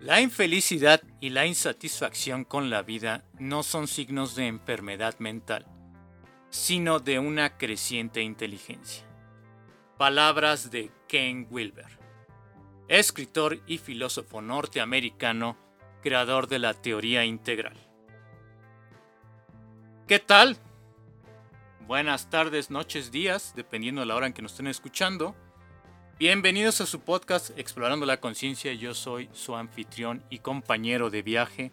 La infelicidad y la insatisfacción con la vida no son signos de enfermedad mental, sino de una creciente inteligencia. Palabras de Ken Wilber, escritor y filósofo norteamericano, creador de la teoría integral. ¿Qué tal? Buenas tardes, noches, días, dependiendo de la hora en que nos estén escuchando. Bienvenidos a su podcast Explorando la Conciencia. Yo soy su anfitrión y compañero de viaje,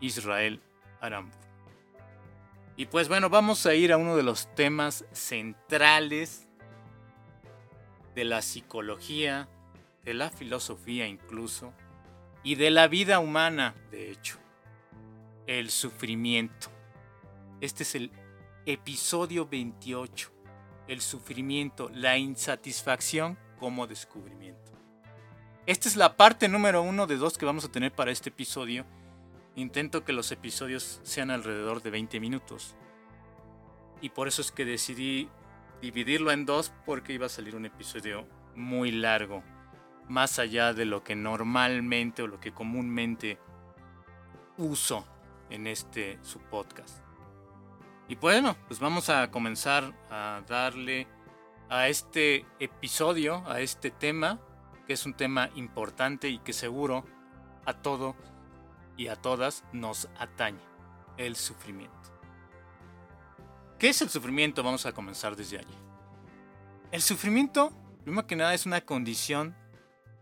Israel Arambur. Y pues bueno, vamos a ir a uno de los temas centrales de la psicología, de la filosofía incluso, y de la vida humana, de hecho, el sufrimiento. Este es el episodio 28, el sufrimiento, la insatisfacción como descubrimiento. Esta es la parte número uno de dos que vamos a tener para este episodio. Intento que los episodios sean alrededor de 20 minutos. Y por eso es que decidí dividirlo en dos porque iba a salir un episodio muy largo. Más allá de lo que normalmente o lo que comúnmente uso en este su podcast. Y bueno, pues vamos a comenzar a darle a este episodio, a este tema, que es un tema importante y que seguro a todo y a todas nos atañe, el sufrimiento. ¿Qué es el sufrimiento? Vamos a comenzar desde allí. El sufrimiento, primero que nada, es una condición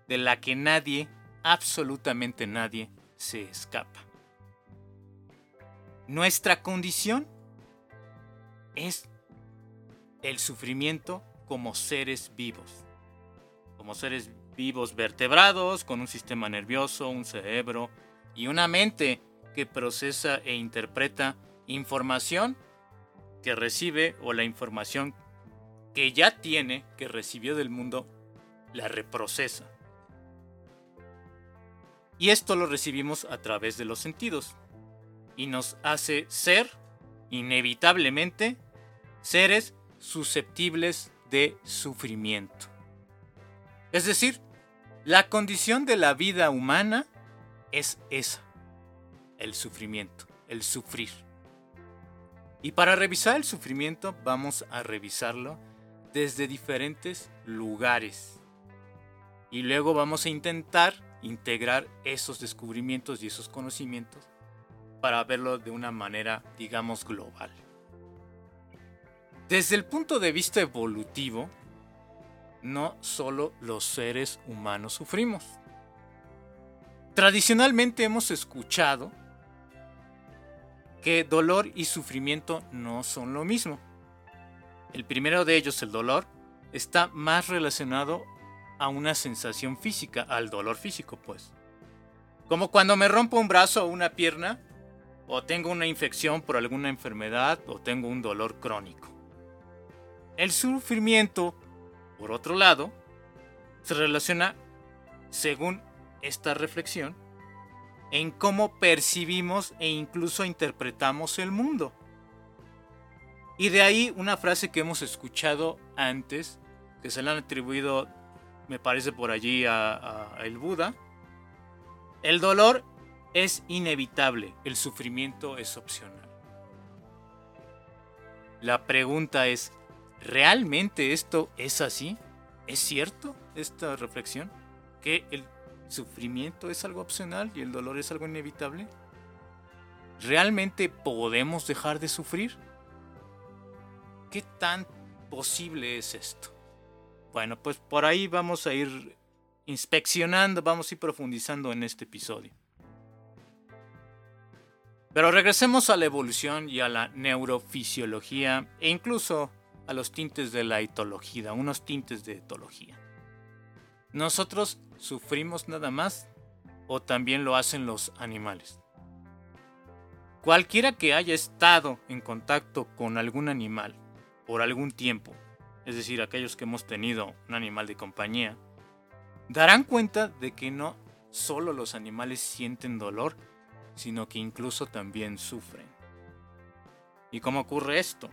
de la que nadie, absolutamente nadie, se escapa. Nuestra condición es el sufrimiento como seres vivos. Como seres vivos vertebrados, con un sistema nervioso, un cerebro y una mente que procesa e interpreta información que recibe o la información que ya tiene, que recibió del mundo, la reprocesa. Y esto lo recibimos a través de los sentidos. Y nos hace ser, inevitablemente, seres susceptibles de sufrimiento. Es decir, la condición de la vida humana es esa, el sufrimiento, el sufrir. Y para revisar el sufrimiento vamos a revisarlo desde diferentes lugares. Y luego vamos a intentar integrar esos descubrimientos y esos conocimientos para verlo de una manera, digamos, global. Desde el punto de vista evolutivo, no solo los seres humanos sufrimos. Tradicionalmente hemos escuchado que dolor y sufrimiento no son lo mismo. El primero de ellos, el dolor, está más relacionado a una sensación física, al dolor físico, pues. Como cuando me rompo un brazo o una pierna, o tengo una infección por alguna enfermedad, o tengo un dolor crónico. El sufrimiento, por otro lado, se relaciona, según esta reflexión, en cómo percibimos e incluso interpretamos el mundo. Y de ahí una frase que hemos escuchado antes, que se le han atribuido, me parece por allí, a, el Buda. El dolor es inevitable, el sufrimiento es opcional. La pregunta es, ¿Realmente esto es así? ¿Es cierto esta reflexión? ¿Que el sufrimiento es algo opcional y el dolor es algo inevitable? ¿Realmente podemos dejar de sufrir? ¿Qué tan posible es esto? Bueno, pues por ahí vamos a ir inspeccionando, vamos a ir profundizando en este episodio. Pero regresemos a la evolución y a la neurofisiología e incluso a los tintes de la etología, unos tintes de etología. ¿Nosotros sufrimos nada más o también lo hacen los animales? Cualquiera que haya estado en contacto con algún animal por algún tiempo, es decir, aquellos que hemos tenido un animal de compañía, darán cuenta de que no solo los animales sienten dolor, sino que incluso también sufren. ¿Y cómo ocurre esto?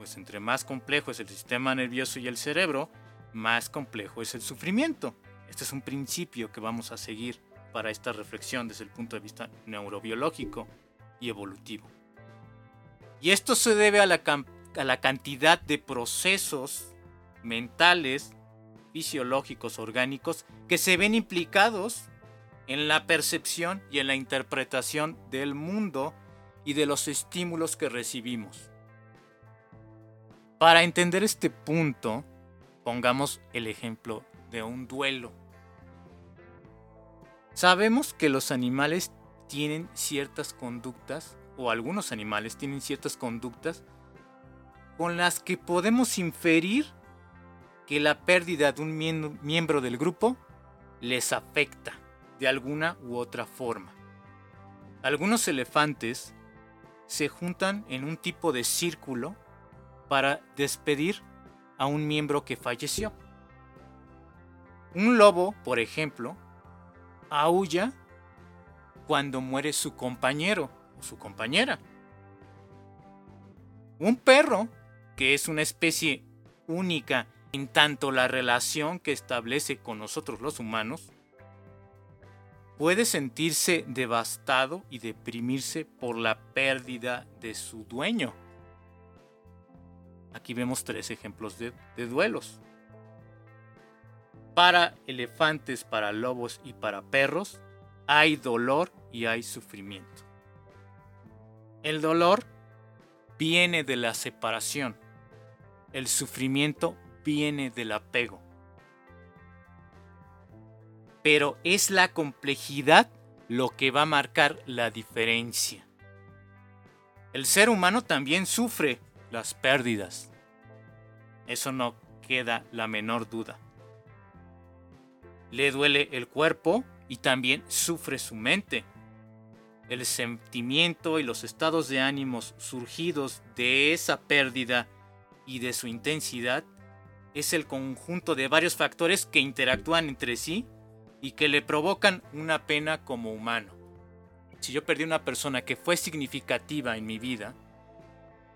Pues entre más complejo es el sistema nervioso y el cerebro, más complejo es el sufrimiento. Este es un principio que vamos a seguir para esta reflexión desde el punto de vista neurobiológico y evolutivo. Y esto se debe a la, a la cantidad de procesos mentales, fisiológicos, orgánicos, que se ven implicados en la percepción y en la interpretación del mundo y de los estímulos que recibimos. Para entender este punto, pongamos el ejemplo de un duelo. Sabemos que los animales tienen ciertas conductas, o algunos animales tienen ciertas conductas, con las que podemos inferir que la pérdida de un miembro del grupo les afecta de alguna u otra forma. Algunos elefantes se juntan en un tipo de círculo para despedir a un miembro que falleció. Un lobo, por ejemplo, aúlla cuando muere su compañero o su compañera. Un perro, que es una especie única en tanto la relación que establece con nosotros los humanos, puede sentirse devastado y deprimirse por la pérdida de su dueño. Aquí vemos tres ejemplos de, duelos. Para elefantes, para lobos y para perros hay dolor y hay sufrimiento. El dolor viene de la separación. El sufrimiento viene del apego pero es la complejidad lo que va a marcar la diferencia. El ser humano también sufre las pérdidas. Eso no queda la menor duda. Le duele el cuerpo y también sufre su mente. El sentimiento y los estados de ánimos surgidos de esa pérdida y de su intensidad es el conjunto de varios factores que interactúan entre sí y que le provocan una pena como humano. Si yo perdí una persona que fue significativa en mi vida,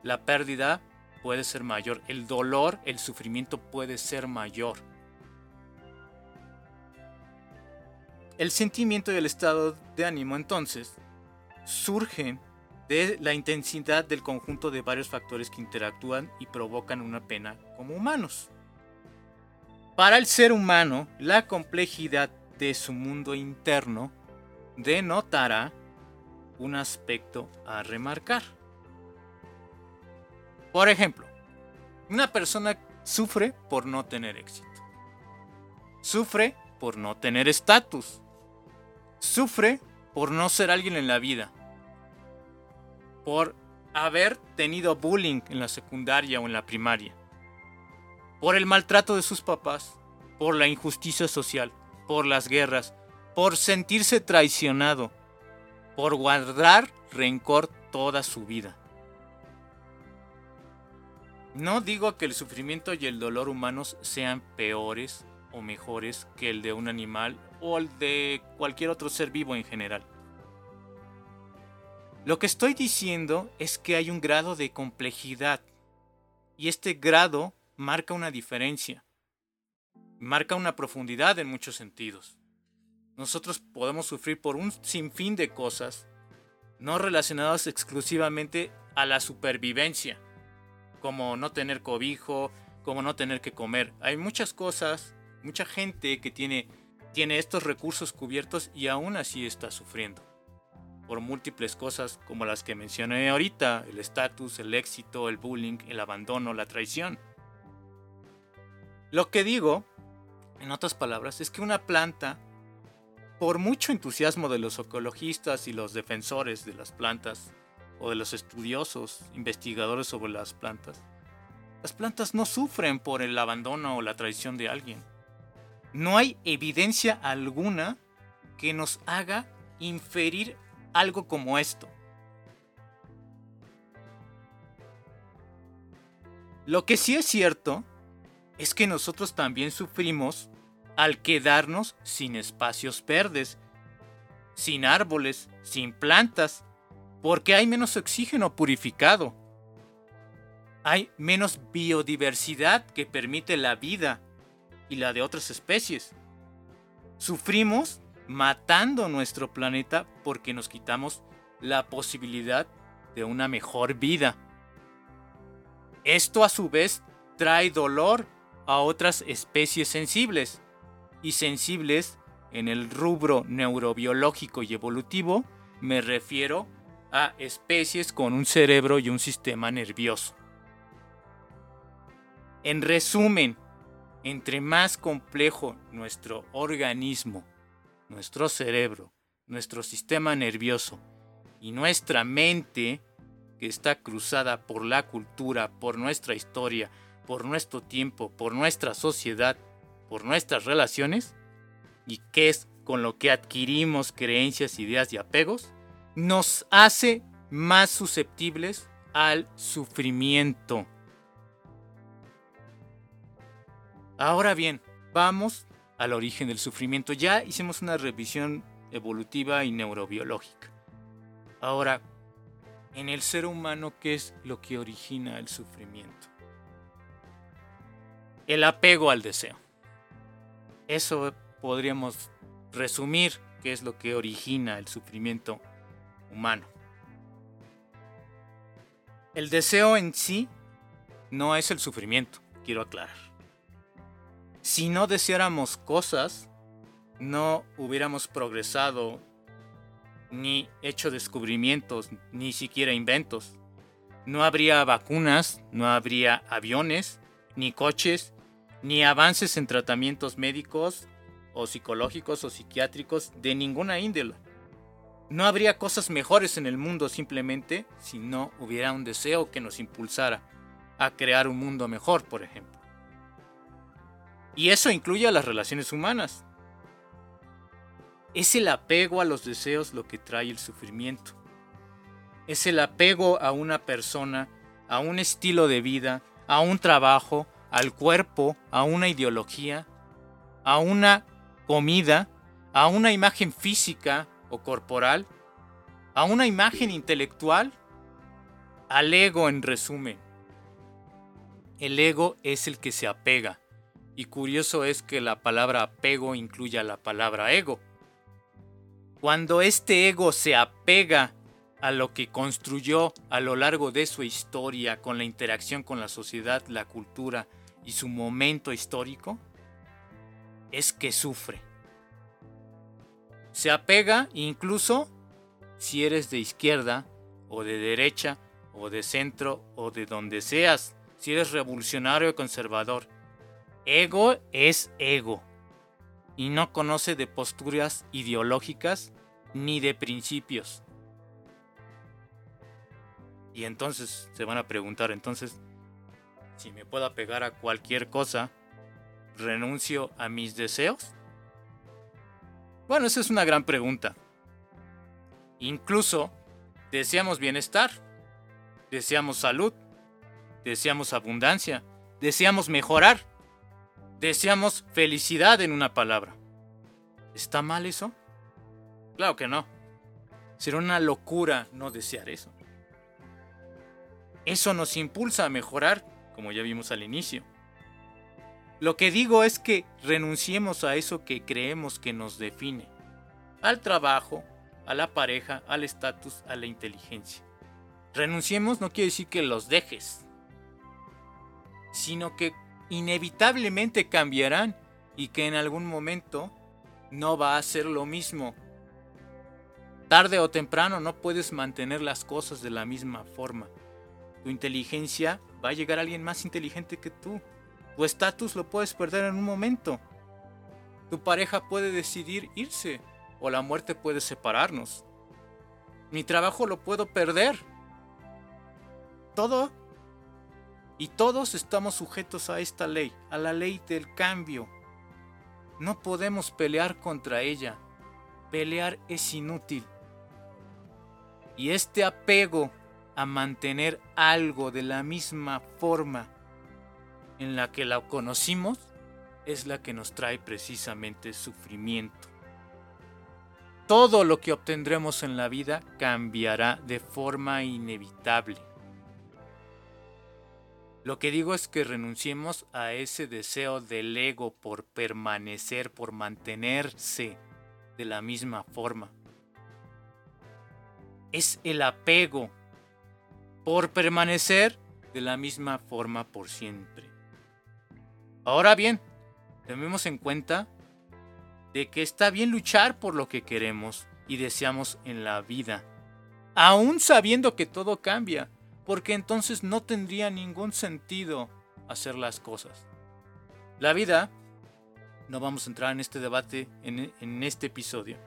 la pérdida puede ser mayor, el dolor, el sufrimiento puede ser mayor. El sentimiento y el estado de ánimo entonces surgen de la intensidad del conjunto de varios factores que interactúan y provocan una pena como humanos. Para el ser humano, la complejidad de su mundo interno denotará un aspecto a remarcar. Por ejemplo, una persona sufre por no tener éxito. Sufre por no tener estatus. Sufre por no ser alguien en la vida. Por haber tenido bullying en la secundaria o en la primaria. Por el maltrato de sus papás. Por la injusticia social por las guerras, por sentirse traicionado, por guardar rencor toda su vida. No digo que el sufrimiento y el dolor humanos sean peores o mejores que el de un animal o el de cualquier otro ser vivo en general. Lo que estoy diciendo es que hay un grado de complejidad y este grado marca una diferencia marca una profundidad en muchos sentidos. Nosotros podemos sufrir por un sinfín de cosas, no relacionadas exclusivamente a la supervivencia, como no tener cobijo, como no tener que comer. Hay muchas cosas, mucha gente que tiene, tiene estos recursos cubiertos y aún así está sufriendo. Por múltiples cosas como las que mencioné ahorita, el estatus, el éxito, el bullying, el abandono, la traición. Lo que digo en otras palabras, es que una planta, por mucho entusiasmo de los ecologistas y los defensores de las plantas, o de los estudiosos, investigadores sobre las plantas, las plantas no sufren por el abandono o la traición de alguien. No hay evidencia alguna que nos haga inferir algo como esto. Lo que sí es cierto es que nosotros también sufrimos al quedarnos sin espacios verdes, sin árboles, sin plantas, porque hay menos oxígeno purificado. Hay menos biodiversidad que permite la vida y la de otras especies. Sufrimos matando nuestro planeta porque nos quitamos la posibilidad de una mejor vida. Esto a su vez trae dolor a otras especies sensibles. Y sensibles en el rubro neurobiológico y evolutivo me refiero a especies con un cerebro y un sistema nervioso. En resumen, entre más complejo nuestro organismo, nuestro cerebro, nuestro sistema nervioso y nuestra mente, que está cruzada por la cultura, por nuestra historia, por nuestro tiempo, por nuestra sociedad, por nuestras relaciones, y que es con lo que adquirimos creencias, ideas y apegos, nos hace más susceptibles al sufrimiento. Ahora bien, vamos al origen del sufrimiento. Ya hicimos una revisión evolutiva y neurobiológica. Ahora, en el ser humano, ¿qué es lo que origina el sufrimiento? El apego al deseo. Eso podríamos resumir qué es lo que origina el sufrimiento humano. El deseo en sí no es el sufrimiento, quiero aclarar si no deseáramos cosas, no hubiéramos progresado, ni hecho descubrimientos, ni siquiera inventos. No habría vacunas, no habría aviones, ni coches, ni avances en tratamientos médicos o psicológicos o psiquiátricos de ninguna índole. No habría cosas mejores en el mundo simplemente si no hubiera un deseo que nos impulsara a crear un mundo mejor, por ejemplo. Y eso incluye a las relaciones humanas. Es el apego a los deseos lo que trae el sufrimiento. Es el apego a una persona, a un estilo de vida, a un trabajo, al cuerpo, a una ideología, a una comida, a una imagen física corporal, a una imagen intelectual, al ego en resumen. El ego es el que se apega, y curioso es que la palabra apego incluya la palabra ego. Cuando este ego se apega a lo que construyó a lo largo de su historia con la interacción con la sociedad, la cultura y su momento histórico, es que sufre. Se apega incluso si eres de izquierda o de derecha o de centro o de donde seas, si eres revolucionario o conservador. Ego es ego y no conoce de posturas ideológicas ni de principios. Y entonces se van a preguntar, entonces, si me puedo apegar a cualquier cosa, ¿renuncio a mis deseos? Bueno, esa es una gran pregunta. Incluso deseamos bienestar, deseamos salud, deseamos abundancia, deseamos mejorar. Deseamos felicidad en una palabra. ¿Está mal eso? Claro que no. Será una locura no desear eso. Eso nos impulsa a mejorar, como ya vimos al inicio. Lo que digo es que renunciemos a eso que creemos que nos define. Al trabajo, a la pareja, al estatus, a la inteligencia. Renunciemos no quiere decir que los dejes, sino que inevitablemente cambiarán y que en algún momento no va a ser lo mismo. Tarde o temprano no puedes mantener las cosas de la misma forma. Tu inteligencia va a llegar a alguien más inteligente que tú. Tu estatus lo puedes perder en un momento. Tu pareja puede decidir irse o la muerte puede separarnos. Mi trabajo lo puedo perder. Todo y todos estamos sujetos a esta ley, a la ley del cambio. No podemos pelear contra ella. Pelear es inútil. Y este apego a mantener algo de la misma forma en la que la conocimos es la que nos trae precisamente sufrimiento. Todo lo que obtendremos en la vida cambiará de forma inevitable Lo que digo es que renunciemos a ese deseo del ego por permanecer, por mantenerse de la misma forma. Es el apego por permanecer de la misma forma por siempre. Ahora bien, tenemos en cuenta de que está bien luchar por lo que queremos y deseamos en la vida, aún sabiendo que todo cambia, porque entonces no tendría ningún sentido hacer las cosas. La vida, no vamos a entrar en este debate en, en este episodio,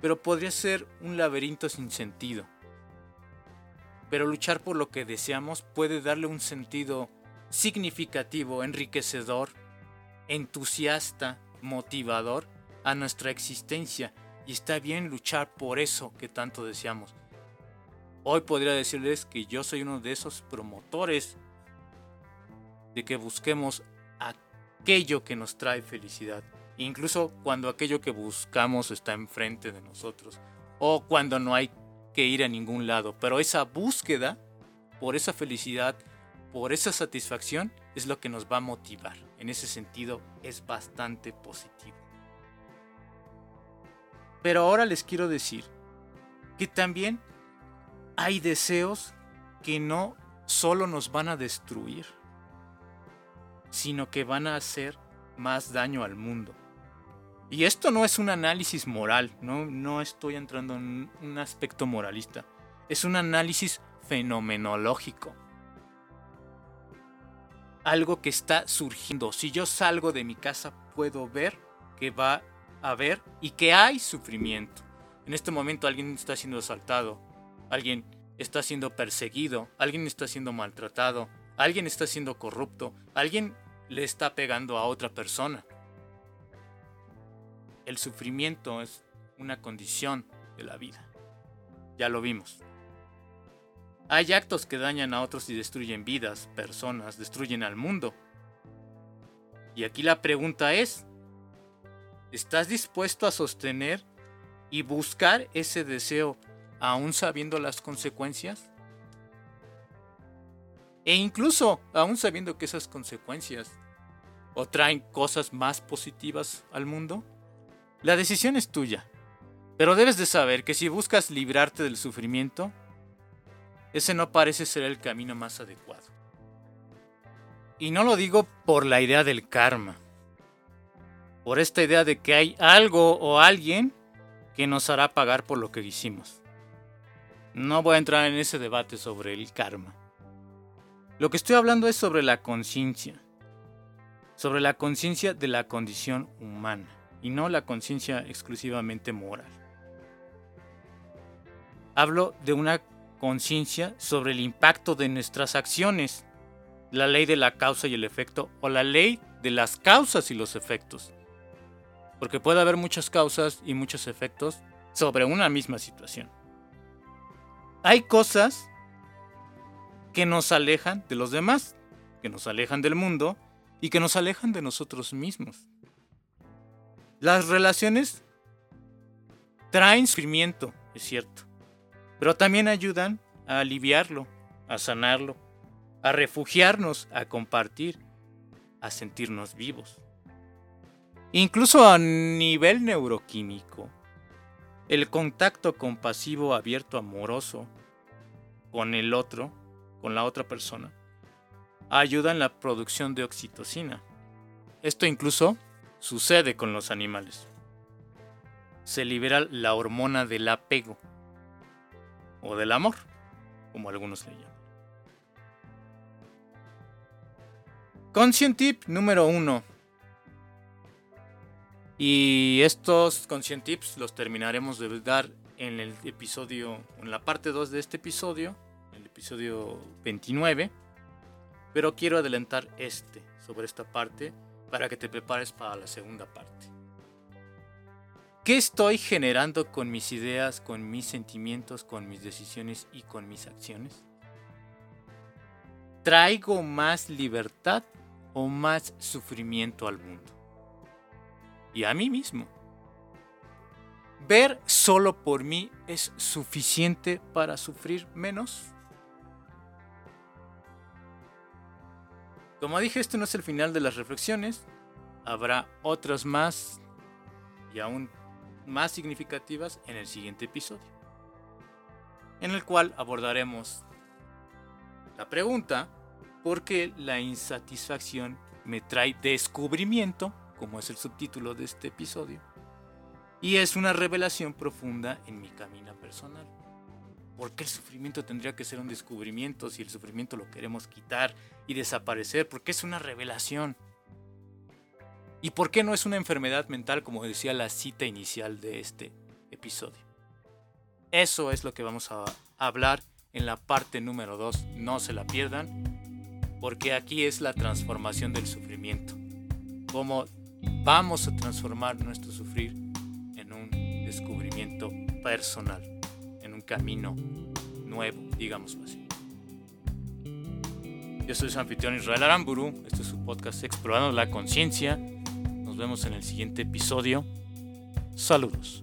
pero podría ser un laberinto sin sentido. Pero luchar por lo que deseamos puede darle un sentido significativo, enriquecedor, entusiasta, motivador a nuestra existencia. Y está bien luchar por eso que tanto deseamos. Hoy podría decirles que yo soy uno de esos promotores de que busquemos aquello que nos trae felicidad, incluso cuando aquello que buscamos está enfrente de nosotros o cuando no hay que ir a ningún lado, pero esa búsqueda por esa felicidad, por esa satisfacción es lo que nos va a motivar. En ese sentido es bastante positivo. Pero ahora les quiero decir que también hay deseos que no solo nos van a destruir, sino que van a hacer más daño al mundo. Y esto no es un análisis moral, no, no estoy entrando en un aspecto moralista, es un análisis fenomenológico. Algo que está surgiendo. Si yo salgo de mi casa puedo ver que va a haber y que hay sufrimiento. En este momento alguien está siendo asaltado, alguien está siendo perseguido, alguien está siendo maltratado, alguien está siendo corrupto, alguien le está pegando a otra persona el sufrimiento es una condición de la vida. Ya lo vimos. Hay actos que dañan a otros y destruyen vidas, personas, destruyen al mundo. Y aquí la pregunta es, ¿estás dispuesto a sostener y buscar ese deseo aún sabiendo las consecuencias? E incluso aún sabiendo que esas consecuencias o traen cosas más positivas al mundo? La decisión es tuya, pero debes de saber que si buscas librarte del sufrimiento, ese no parece ser el camino más adecuado. Y no lo digo por la idea del karma, por esta idea de que hay algo o alguien que nos hará pagar por lo que hicimos. No voy a entrar en ese debate sobre el karma. Lo que estoy hablando es sobre la conciencia, sobre la conciencia de la condición humana y no la conciencia exclusivamente moral. Hablo de una conciencia sobre el impacto de nuestras acciones, la ley de la causa y el efecto o la ley de las causas y los efectos. Porque puede haber muchas causas y muchos efectos sobre una misma situación. Hay cosas que nos alejan de los demás, que nos alejan del mundo y que nos alejan de nosotros mismos. Las relaciones traen sufrimiento, es cierto, pero también ayudan a aliviarlo, a sanarlo, a refugiarnos, a compartir, a sentirnos vivos. Incluso a nivel neuroquímico, el contacto compasivo, abierto, amoroso con el otro, con la otra persona, ayuda en la producción de oxitocina. Esto incluso Sucede con los animales. Se libera la hormona del apego o del amor, como algunos le llaman. Conscient Tip número 1. Y estos Conscient Tips los terminaremos de dar en el episodio, en la parte 2 de este episodio, el episodio 29. Pero quiero adelantar este, sobre esta parte, para que te prepares para la segunda parte. ¿Qué estoy generando con mis ideas, con mis sentimientos, con mis decisiones y con mis acciones? ¿Traigo más libertad o más sufrimiento al mundo? Y a mí mismo. ¿Ver solo por mí es suficiente para sufrir menos? Como dije, este no es el final de las reflexiones. Habrá otras más y aún más significativas en el siguiente episodio, en el cual abordaremos la pregunta ¿por qué la insatisfacción me trae descubrimiento, como es el subtítulo de este episodio? Y es una revelación profunda en mi camino personal. ¿Por qué el sufrimiento tendría que ser un descubrimiento si el sufrimiento lo queremos quitar y desaparecer? Porque es una revelación. ¿Y por qué no es una enfermedad mental como decía la cita inicial de este episodio? Eso es lo que vamos a hablar en la parte número 2. No se la pierdan, porque aquí es la transformación del sufrimiento. Cómo vamos a transformar nuestro sufrir en un descubrimiento personal, en un camino nuevo, digamos así. Yo soy su anfitrión Israel Aramburu, este es su podcast Explorando la Conciencia. Nos vemos en el siguiente episodio. Saludos.